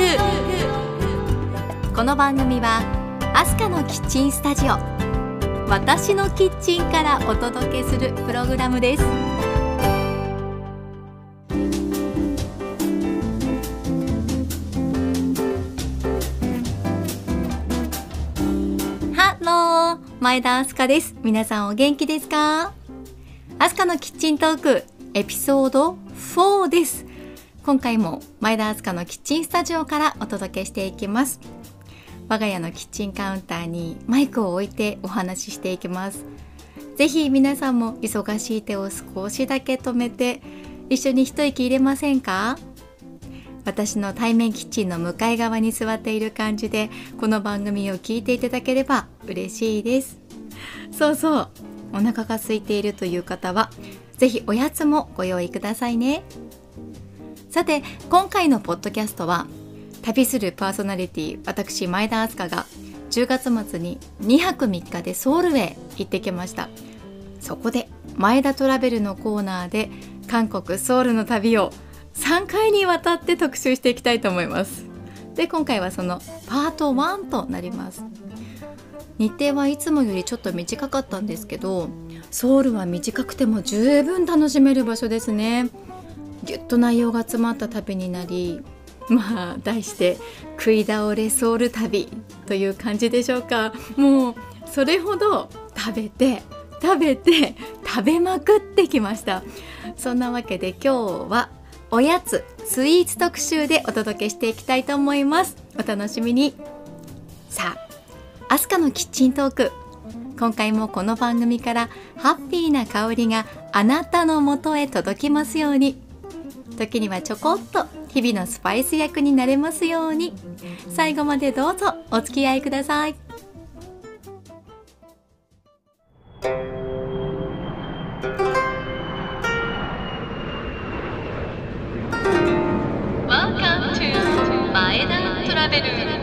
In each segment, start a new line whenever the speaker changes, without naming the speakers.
キッチントークこの番組はアスカのキッチンスタジオ。私のキッチンからお届けするプログラムです。ハロー。前田アスカです。皆さんお元気ですか？アスカのキッチントークエピソード4です。今回も前田明日香のキッチンスタジオからお届けしていきます。我が家のキッチンカウンターにマイクを置いてお話ししていきます。ぜひ皆さんも忙しい手を少しだけ止めて一緒に一息入れませんか？私の対面キッチンの向かい側に座っている感じでこの番組を聞いていただければ嬉しいです。そうそう。お腹が空いているという方はぜひおやつもご用意くださいね。さて今回のポッドキャストは旅するパーソナリティ私前田明日香が10月末に2泊3日でソウルへ行ってきました。そこで前田トラベルのコーナーで韓国ソウルの旅を3回にわたって特集していきたいと思います。で今回はそのパート1となります。日程はいつもよりちょっと短かったんですけどソウルは短くても十分楽しめる場所ですね。ぎゅっと内容が詰まった旅になりまあ題して「食い倒れソウル旅」という感じでしょうか。もうそれほど食べて食べて食べまくってきました。そんなわけで今日はおやつスイーツ特集でお届けしていきたいと思います。お楽しみに。さあアスカのキッチントーク。今回もこの番組からハッピーな香りがあなたのもとへ届きますように。時にはちょこっと日々のスパイス役になれますように。最後までどうぞお付き合いください。前田トラベル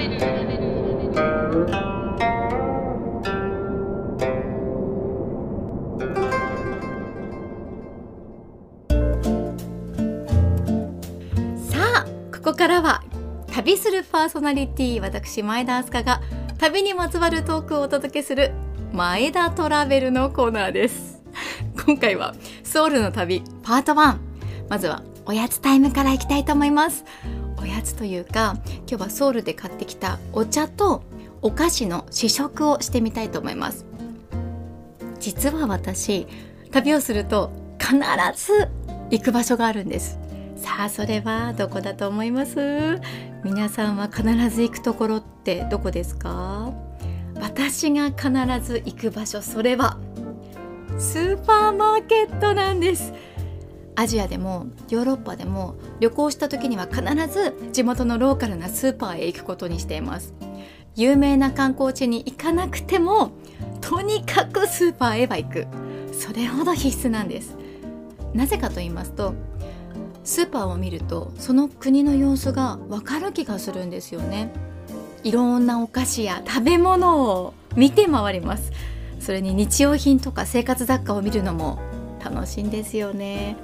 旅するパーソナリティ私前田明日香が旅にまつわるトークをお届けする前田トラベルのコーナーです。今回はソウルの旅パート1まずはおやつタイムからいきたいと思います。おやつというか今日はソウルで買ってきたお茶とお菓子の試食をしてみたいと思います。実は私旅をすると必ず行く場所があるんです。さあそれはどこだと思います？皆さんは必ず行くところってどこですか？私が必ず行く場所それはスーパーマーケットなんです。アジアでもヨーロッパでも旅行した時には必ず地元のローカルなスーパーへ行くことにしています。有名な観光地に行かなくてもとにかくスーパーへは行く。それほど必須なんです。なぜかと言いますとスーパーを見るとその国の様子がわかる気がするんですよね。いろんなお菓子や食べ物を見て回ります。それに日用品とか生活雑貨を見るのも楽しいんですよね。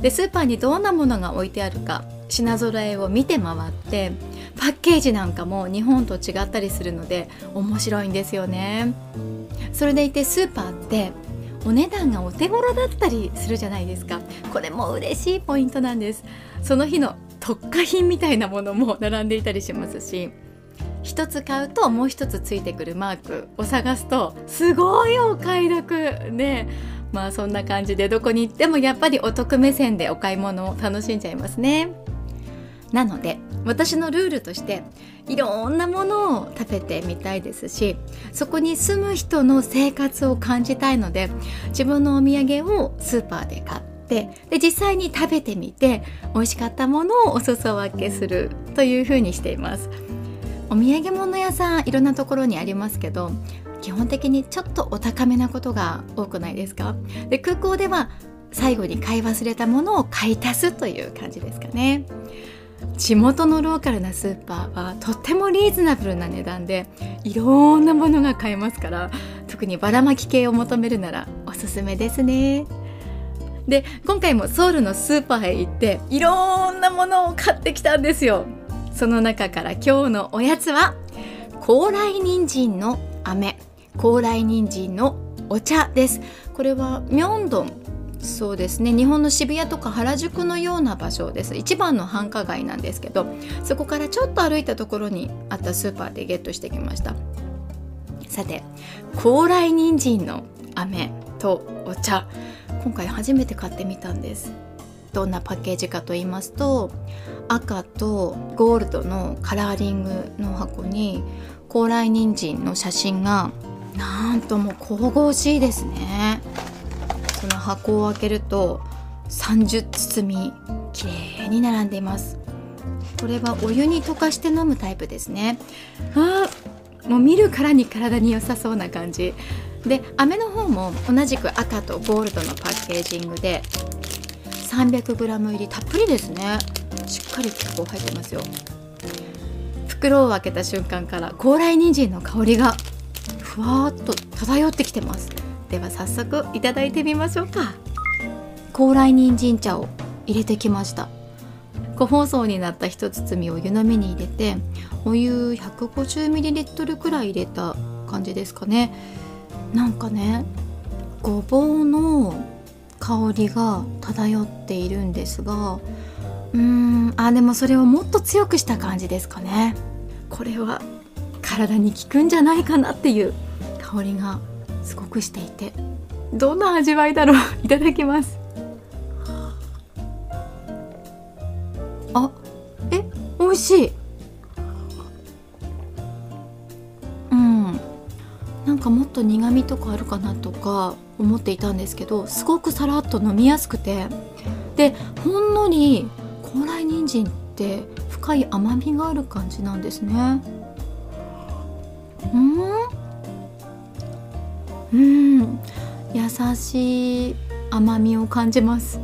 でスーパーにどんなものが置いてあるか品揃えを見て回ってパッケージなんかも日本と違ったりするので面白いんですよね。それでいてスーパーってお値段がお手頃だったりするじゃないですか。これも嬉しいポイントなんです。その日の特価品みたいなものも並んでいたりしますし一つ買うともう一つついてくるマークを探すとすごいお買い得ね。まあそんな感じでどこに行ってもやっぱりお得目線でお買い物を楽しんじゃいますね。なので私のルールとしていろんなものを食べてみたいですしそこに住む人の生活を感じたいので自分のお土産をスーパーで買ってで実際に食べてみて美味しかったものをお裾分けするというふうにしています。お土産物屋さんいろんなところにありますけど基本的にちょっとお高めなことが多くないですか？で空港では最後に買い忘れたものを買い足すという感じですかね。地元のローカルなスーパーはとってもリーズナブルな値段でいろんなものが買えますから特にばらまき系を求めるならおすすめですね。で今回もソウルのスーパーへ行っていろんなものを買ってきたんですよ。その中から今日のおやつは高麗人参の飴。高麗人参のお茶です。これは明洞そうですね。日本の渋谷とか原宿のような場所です。一番の繁華街なんですけどそこからちょっと歩いたところにあったスーパーでゲットしてきました。さて高麗人参の飴とお茶。今回初めて買ってみたんです。どんなパッケージかと言いますと赤とゴールドのカラーリングの箱に高麗人参の写真がなんとも神々しいですね。箱を開けると30包みきれいに並んでいます。これはお湯に溶かして飲むタイプですね。あもう見るからに体に良さそうな感じ。で飴の方も同じく赤とゴールドのパッケージングで 300g 入りたっぷりですね。しっかり結構入ってますよ。袋を開けた瞬間から高麗人参の香りがふわーっと漂ってきてますでは早速いただいてみましょうか。高麗人参茶を入れてきました。個包装になった一包みを湯飲みに入れてお湯 150ml くらい入れた感じですかね。なんかねごぼうの香りが漂っているんですがうーんあでもそれをもっと強くした感じですかね。これは体に効くんじゃないかなっていう香りがすごくしていてどんな味わいだろう？いただきます。あえ美味しい。うん。なんかもっと苦味とかあるかなとか思っていたんですけどすごくさらっと飲みやすくて。でほんのり高麗人参って深い甘みがある感じなんですね。うん。うん。優しい甘みを感じます。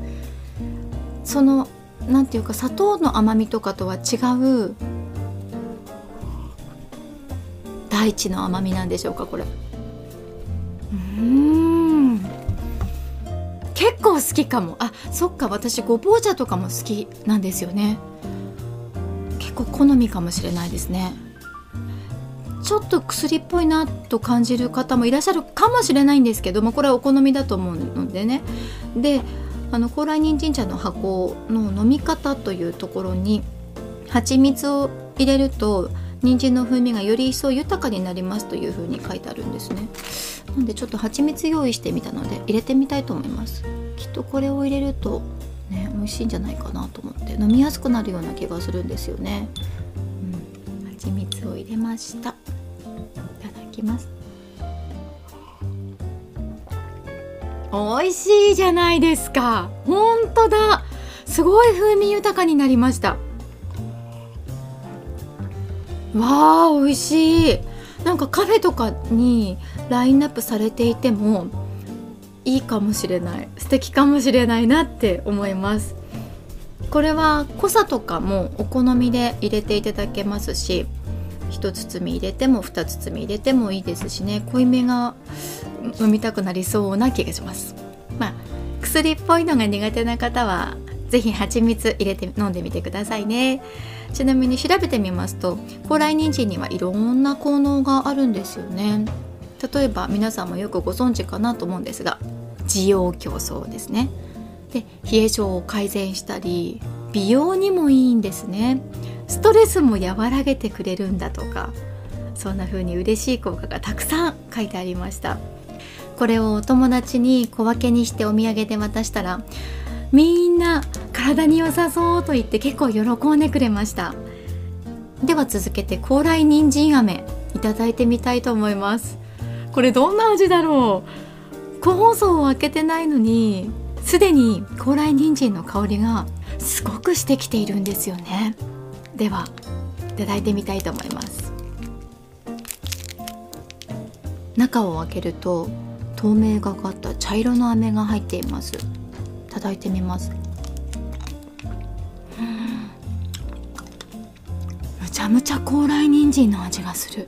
そのなんていうか砂糖の甘みとかとは違う大地の甘みなんでしょうかこれ。うん。結構好きかも。あそっか私ごぼう茶とかも好きなんですよね。結構好みかもしれないですね。ちょっと薬っぽいなと感じる方もいらっしゃるかもしれないんですけど、まあ、これはお好みだと思うのでね。であの高麗人参茶の箱の飲み方というところに蜂蜜を入れると人参の風味がより一層豊かになりますというふうに書いてあるんですね。なんでちょっと蜂蜜用意してみたので入れてみたいと思います。きっとこれを入れるとね美味しいんじゃないかなと思って飲みやすくなるような気がするんですよね、うん、蜂蜜を入れました。きます。美味しいじゃないですか。本当だ。すごい風味豊かになりました。わあ美味しい。なんかカフェとかにラインナップされていてもいいかもしれない。素敵かもしれないなって思います。これは濃さとかもお好みで入れていただけますし1包み入れても2包み入れてもいいですしね。濃いめが飲みたくなりそうな気がします。まあ薬っぽいのが苦手な方は是非蜂蜜入れて飲んでみてくださいね。ちなみに調べてみますと高麗人参にはいろんな効能があるんですよね。例えば皆さんもよくご存知かなと思うんですが滋養強壮ですね。で冷え性を改善したり美容にもいいんですね。ストレスも和らげてくれるんだとかそんな風に嬉しい効果がたくさん書いてありました。これをお友達に小分けにしてお土産で渡したらみんな体に良さそうと言って結構喜んでくれました。では続けて高麗人参飴いただいてみたいと思います。これどんな味だろう？個包装を開けてないのにすでに高麗人参の香りがすごくしてきているんですよね。ではいただいてみたいと思います。中を開けると透明がかった茶色の飴が入っています。いただいてみます。むちゃむちゃ高麗人参の味がする。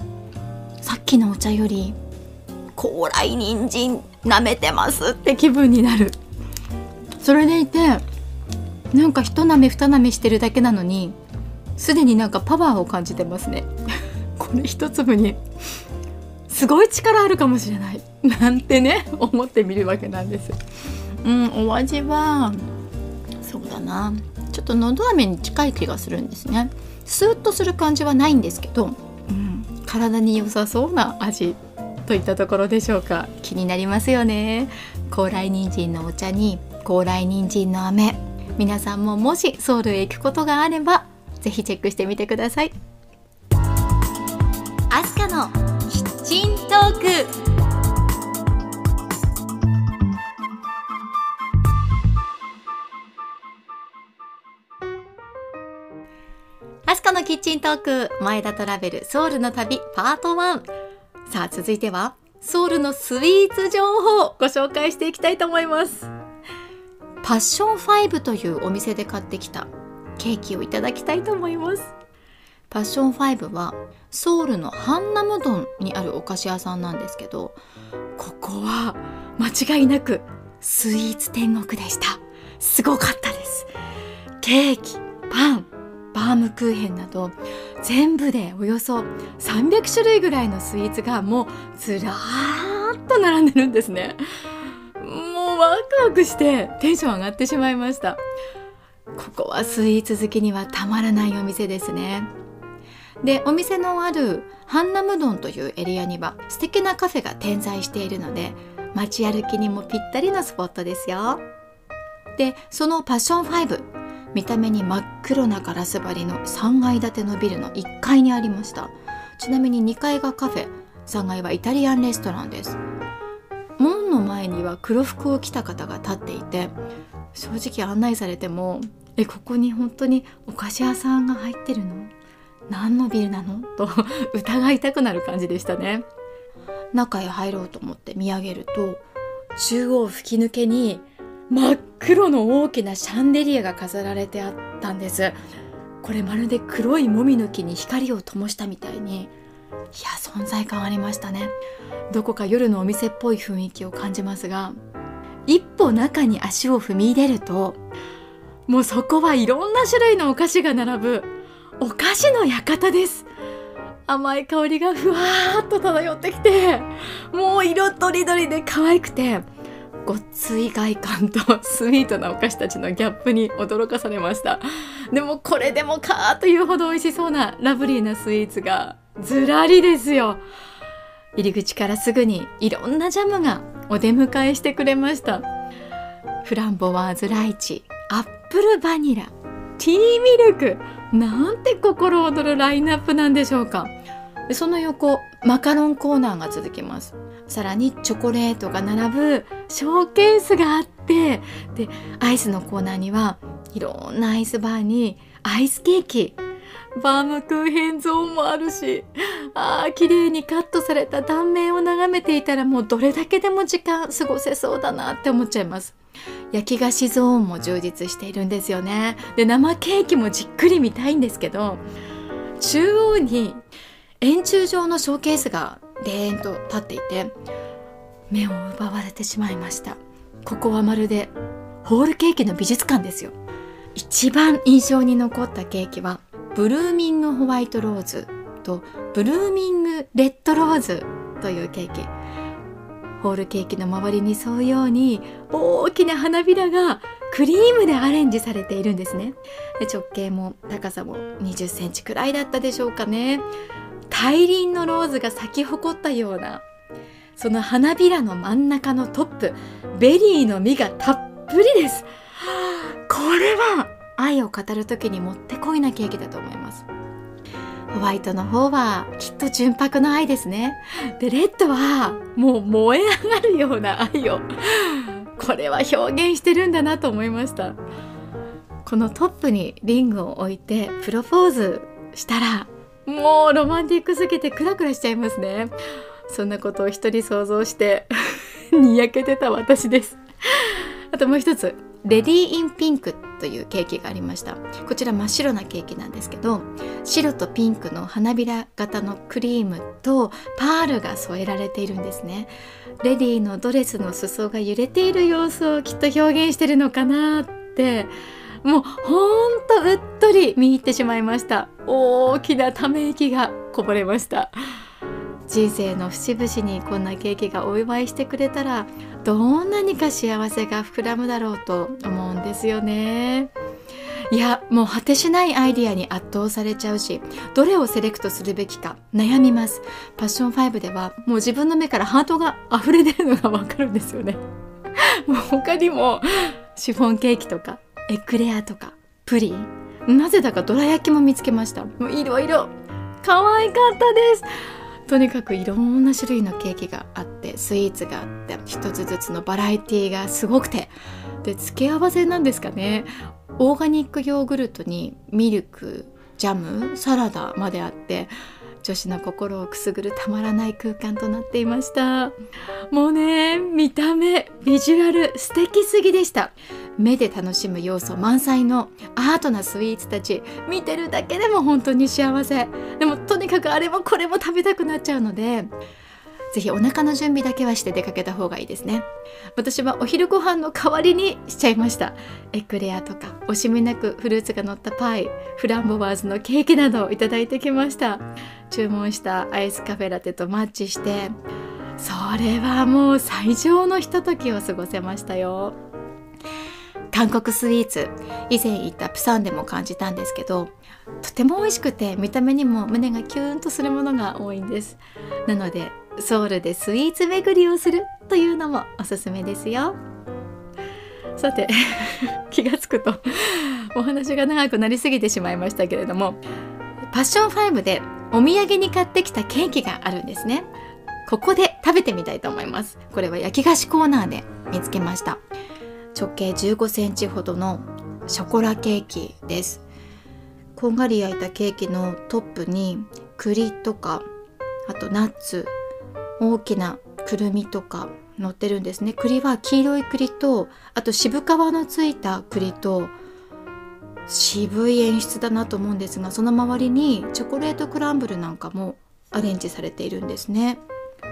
さっきのお茶より高麗人参舐めてますって気分になる。それでいてなんか一舐め二舐めしてるだけなのにすでになんかパワーを感じてますね。これ一粒に。すごい力あるかもしれない。なんてね思ってみるわけなんです。うんお味はそうだな。ちょっとのど飴に近い気がするんですね。スーッとする感じはないんですけど、うん、体に良さそうな味といったところでしょうか。気になりますよね。高麗人参のお茶に高麗人参の飴。皆さんももしソウルへ行くことがあればぜひチェックしてみてください。アスカのキッチントーク。アスカのキッチントーク前田トラベルソウルの旅パート1さあ続いてはソウルのスイーツ情報をご紹介していきたいと思います。パッション5というお店で買ってきたケーキをいただきたいと思います。パッション5はソウルのハンナムドンにあるお菓子屋さんなんですけどここは間違いなくスイーツ天国でした。すごかったです。ケーキパンバームクーヘンなど全部でおよそ300種類ぐらいのスイーツがもうずらーっと並んでるんですね。クワクしてテンション上がってしまいました。ここはスイーツ好きにはたまらないお店ですね。でお店のあるハンナムドンというエリアには素敵なカフェが点在しているので街歩きにもぴったりのスポットですよ。でそのパッション5見た目に真っ黒なガラス張りの3階建てのビルの1階にありました。ちなみに2階がカフェ3階はイタリアンレストランです。門の前には黒服を着た方が立っていて正直案内されてもえここに本当にお菓子屋さんが入ってるの？何のビルなの？と 疑いたくなる感じでしたね。中へ入ろうと思って見上げると中央吹き抜けに真っ黒の大きなシャンデリアが飾られてあったんです。これまるで黒いもみの木に光を灯したみたいにや存在感ありましたね。どこか夜のお店っぽい雰囲気を感じますが一歩中に足を踏み入れるともうそこはいろんな種類のお菓子が並ぶお菓子の館です。甘い香りがふわーっと漂ってきてもう色とりどりで可愛くてごっつい外観とスイートなお菓子たちのギャップに驚かされました。でもこれでもかというほど美味しそうなラブリーなスイーツがずらりですよ。入り口からすぐにいろんなジャムがお出迎えしてくれました。フランボワーズライチアップルバニラティーミルクなんて心躍るラインナップなんでしょうか。その横マカロンコーナーが続きます。さらにチョコレートが並ぶショーケースがあってでアイスのコーナーにはいろんなアイスバーにアイスケーキバームクーヘンゾーンもあるしあー綺麗にカットされた断面を眺めていたらもうどれだけでも時間過ごせそうだなって思っちゃいます。焼き菓子ゾーンも充実しているんですよね。で生ケーキもじっくり見たいんですけど中央に円柱状のショーケースがでーんと立っていて目を奪われてしまいました。ここはまるでホールケーキの美術館ですよ。一番印象に残ったケーキはブルーミングホワイトローズとブルーミングレッドローズというケーキ。ホールケーキの周りに沿うように大きな花びらがクリームでアレンジされているんですね。で直径も高さも20センチくらいだったでしょうかね。大輪のローズが咲き誇ったようなその花びらの真ん中のトップベリーの実がたっぷりです。これは愛を語る時にもってこいなケーキだと思います。ホワイトの方はきっと純白の愛ですね。でレッドはもう燃え上がるような愛をこれは表現してるんだなと思いました。このトップにリングを置いてプロポーズしたらもうロマンティックすぎてクラクラしちゃいますね。そんなことを一人想像してにやけてた私です。あともう一つ。レディー・イン・ピンクというケーキがありました。こちら真っ白なケーキなんですけど白とピンクの花びら型のクリームとパールが添えられているんですね。レディーのドレスの裾が揺れている様子をきっと表現してるのかなってもうほんとうっとり見入ってしまいました。大きなため息がこぼれました。人生の節々にこんなケーキがお祝いしてくれたらどんなにか幸せが膨らむだろうと思うんですよね。いやもう果てしないアイディアに圧倒されちゃうしどれをセレクトするべきか悩みます。パッション5ではもう自分の目からハートが溢れ出るのがわかるんですよね。もう他にもシフォンケーキとかエクレアとかプリンなぜだかどら焼きも見つけました。もういろいろ。可愛かったです。とにかくいろんな種類のケーキがあってスイーツがあって一つずつのバラエティーがすごくて。で付け合わせなんですかね。オーガニックヨーグルトにミルクジャムサラダまであって女子の心をくすぐるたまらない空間となっていました。もうね見た目ビジュアル素敵すぎでした。目で楽しむ要素満載のアートなスイーツたち見てるだけでも本当に幸せ。でもにかくあれもこれも食べたくなっちゃうのでぜひお腹の準備だけはして出かけた方がいいですね。私はお昼ご飯の代わりにしちゃいました。エクレアとか惜しみなくフルーツが乗ったパイフランボワーズのケーキなどをいただいてきました。注文したアイスカフェラテとマッチしてそれはもう最上のひとときを過ごせましたよ。韓国スイーツ。以前行ったプサンでも感じたんですけどとても美味しくて見た目にも胸がキューンとするものが多いんです。なのでソウルでスイーツ巡りをするというのもおすすめですよ。さて 気がつくとお話が長くなりすぎてしまいましたけれどもパッション5でお土産に買ってきたケーキがあるんですね。ここで食べてみたいと思います。これは焼き菓子コーナーで見つけました。直径15センチほどのショコラケーキです。こんがり焼いたケーキのトップに栗とかあとナッツ大きなくるみとか乗ってるんですね。栗は黄色い栗とあと渋皮のついた栗と渋い演出だなと思うんですがその周りにチョコレートクランブルなんかもアレンジされているんですね。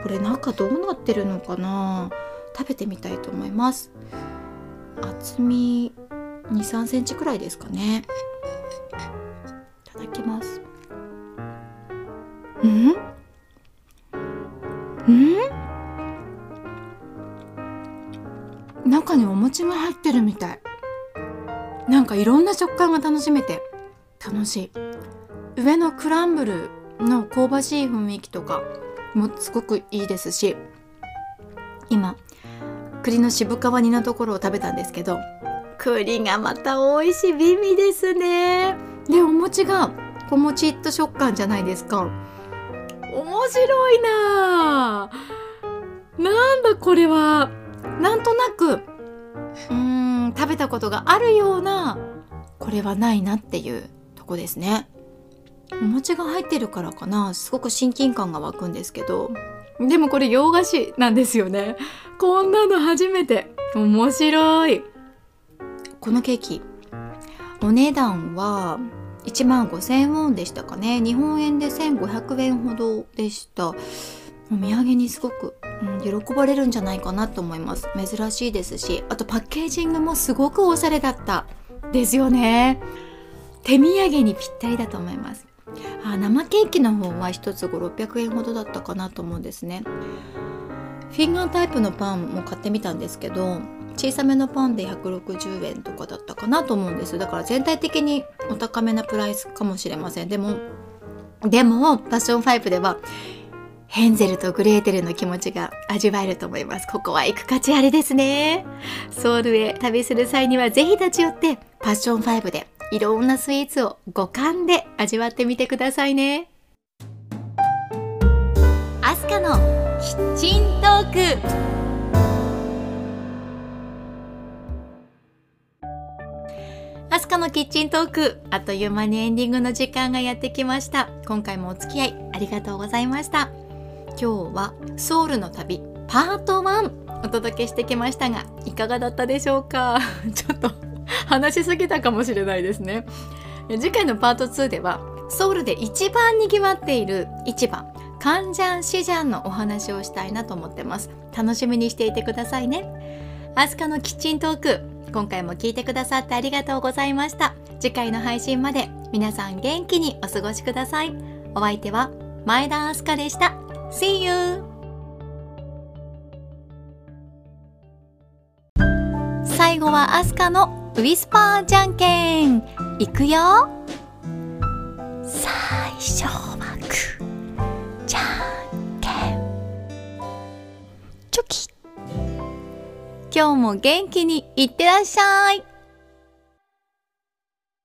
これ中どうなってるのかな？食べてみたいと思います。厚み2、3センチくらいですかね。だきます。うん？うん？中にお餅が入ってるみたい。なんかいろんな食感が楽しめて楽しい。上のクランブルの香ばしい雰囲気とかもすごくいいですし今栗の渋皮煮のところを食べたんですけど栗がまた美味しい美味ですね。でお餅がこもちっと食感じゃないですか。面白いな。なんだこれは。なんとなくうーん食べたことがあるようなこれはないなっていうとこですね。お餅が入ってるからかな。すごく親近感が湧くんですけど。でもこれ洋菓子なんですよね。こんなの初めて。面白い。このケーキお値段は1万5000ウォンでしたかね。日本円で1500円ほどでした。お土産にすごく、うん、喜ばれるんじゃないかなと思います。珍しいですしあとパッケージングもすごくおしゃれだったですよね。手土産にぴったりだと思います。あ生ケーキの方は1つ5600円ほどだったかなと思うんですね。フィンガータイプのパンも買ってみたんですけど小さめのパンで160円とかだったかなと思うんです。だから全体的にお高めなプライスかもしれません。でもでもパッション5ではヘンゼルとグレーテルの気持ちが味わえると思います。ここは行く価値ありですね。ソウルへ旅する際にはぜひ立ち寄ってパッション5でいろんなスイーツを五感で味わってみてくださいね。アスカのキッチントーク。アスカのキッチントーク。あっという間にエンディングの時間がやってきました。今回もお付き合いありがとうございました。今日はソウルの旅パート1お届けしてきましたがいかがだったでしょうか？ちょっと話しすぎたかもしれないですね。次回のパート2ではソウルで一番にぎわっている市場カンジャンシジャンのお話をしたいなと思ってます。楽しみにしていてくださいね。アスカのキッチントーク。今回も聞いてくださってありがとうございました。次回の配信まで皆さん元気にお過ごしください。お相手は前田明日香でした。See you! 最後はアスカのウィスパーじゃんけん。いくよ。最初はグーじゃんけん。チョキ。今日も元気にいってらっしゃい。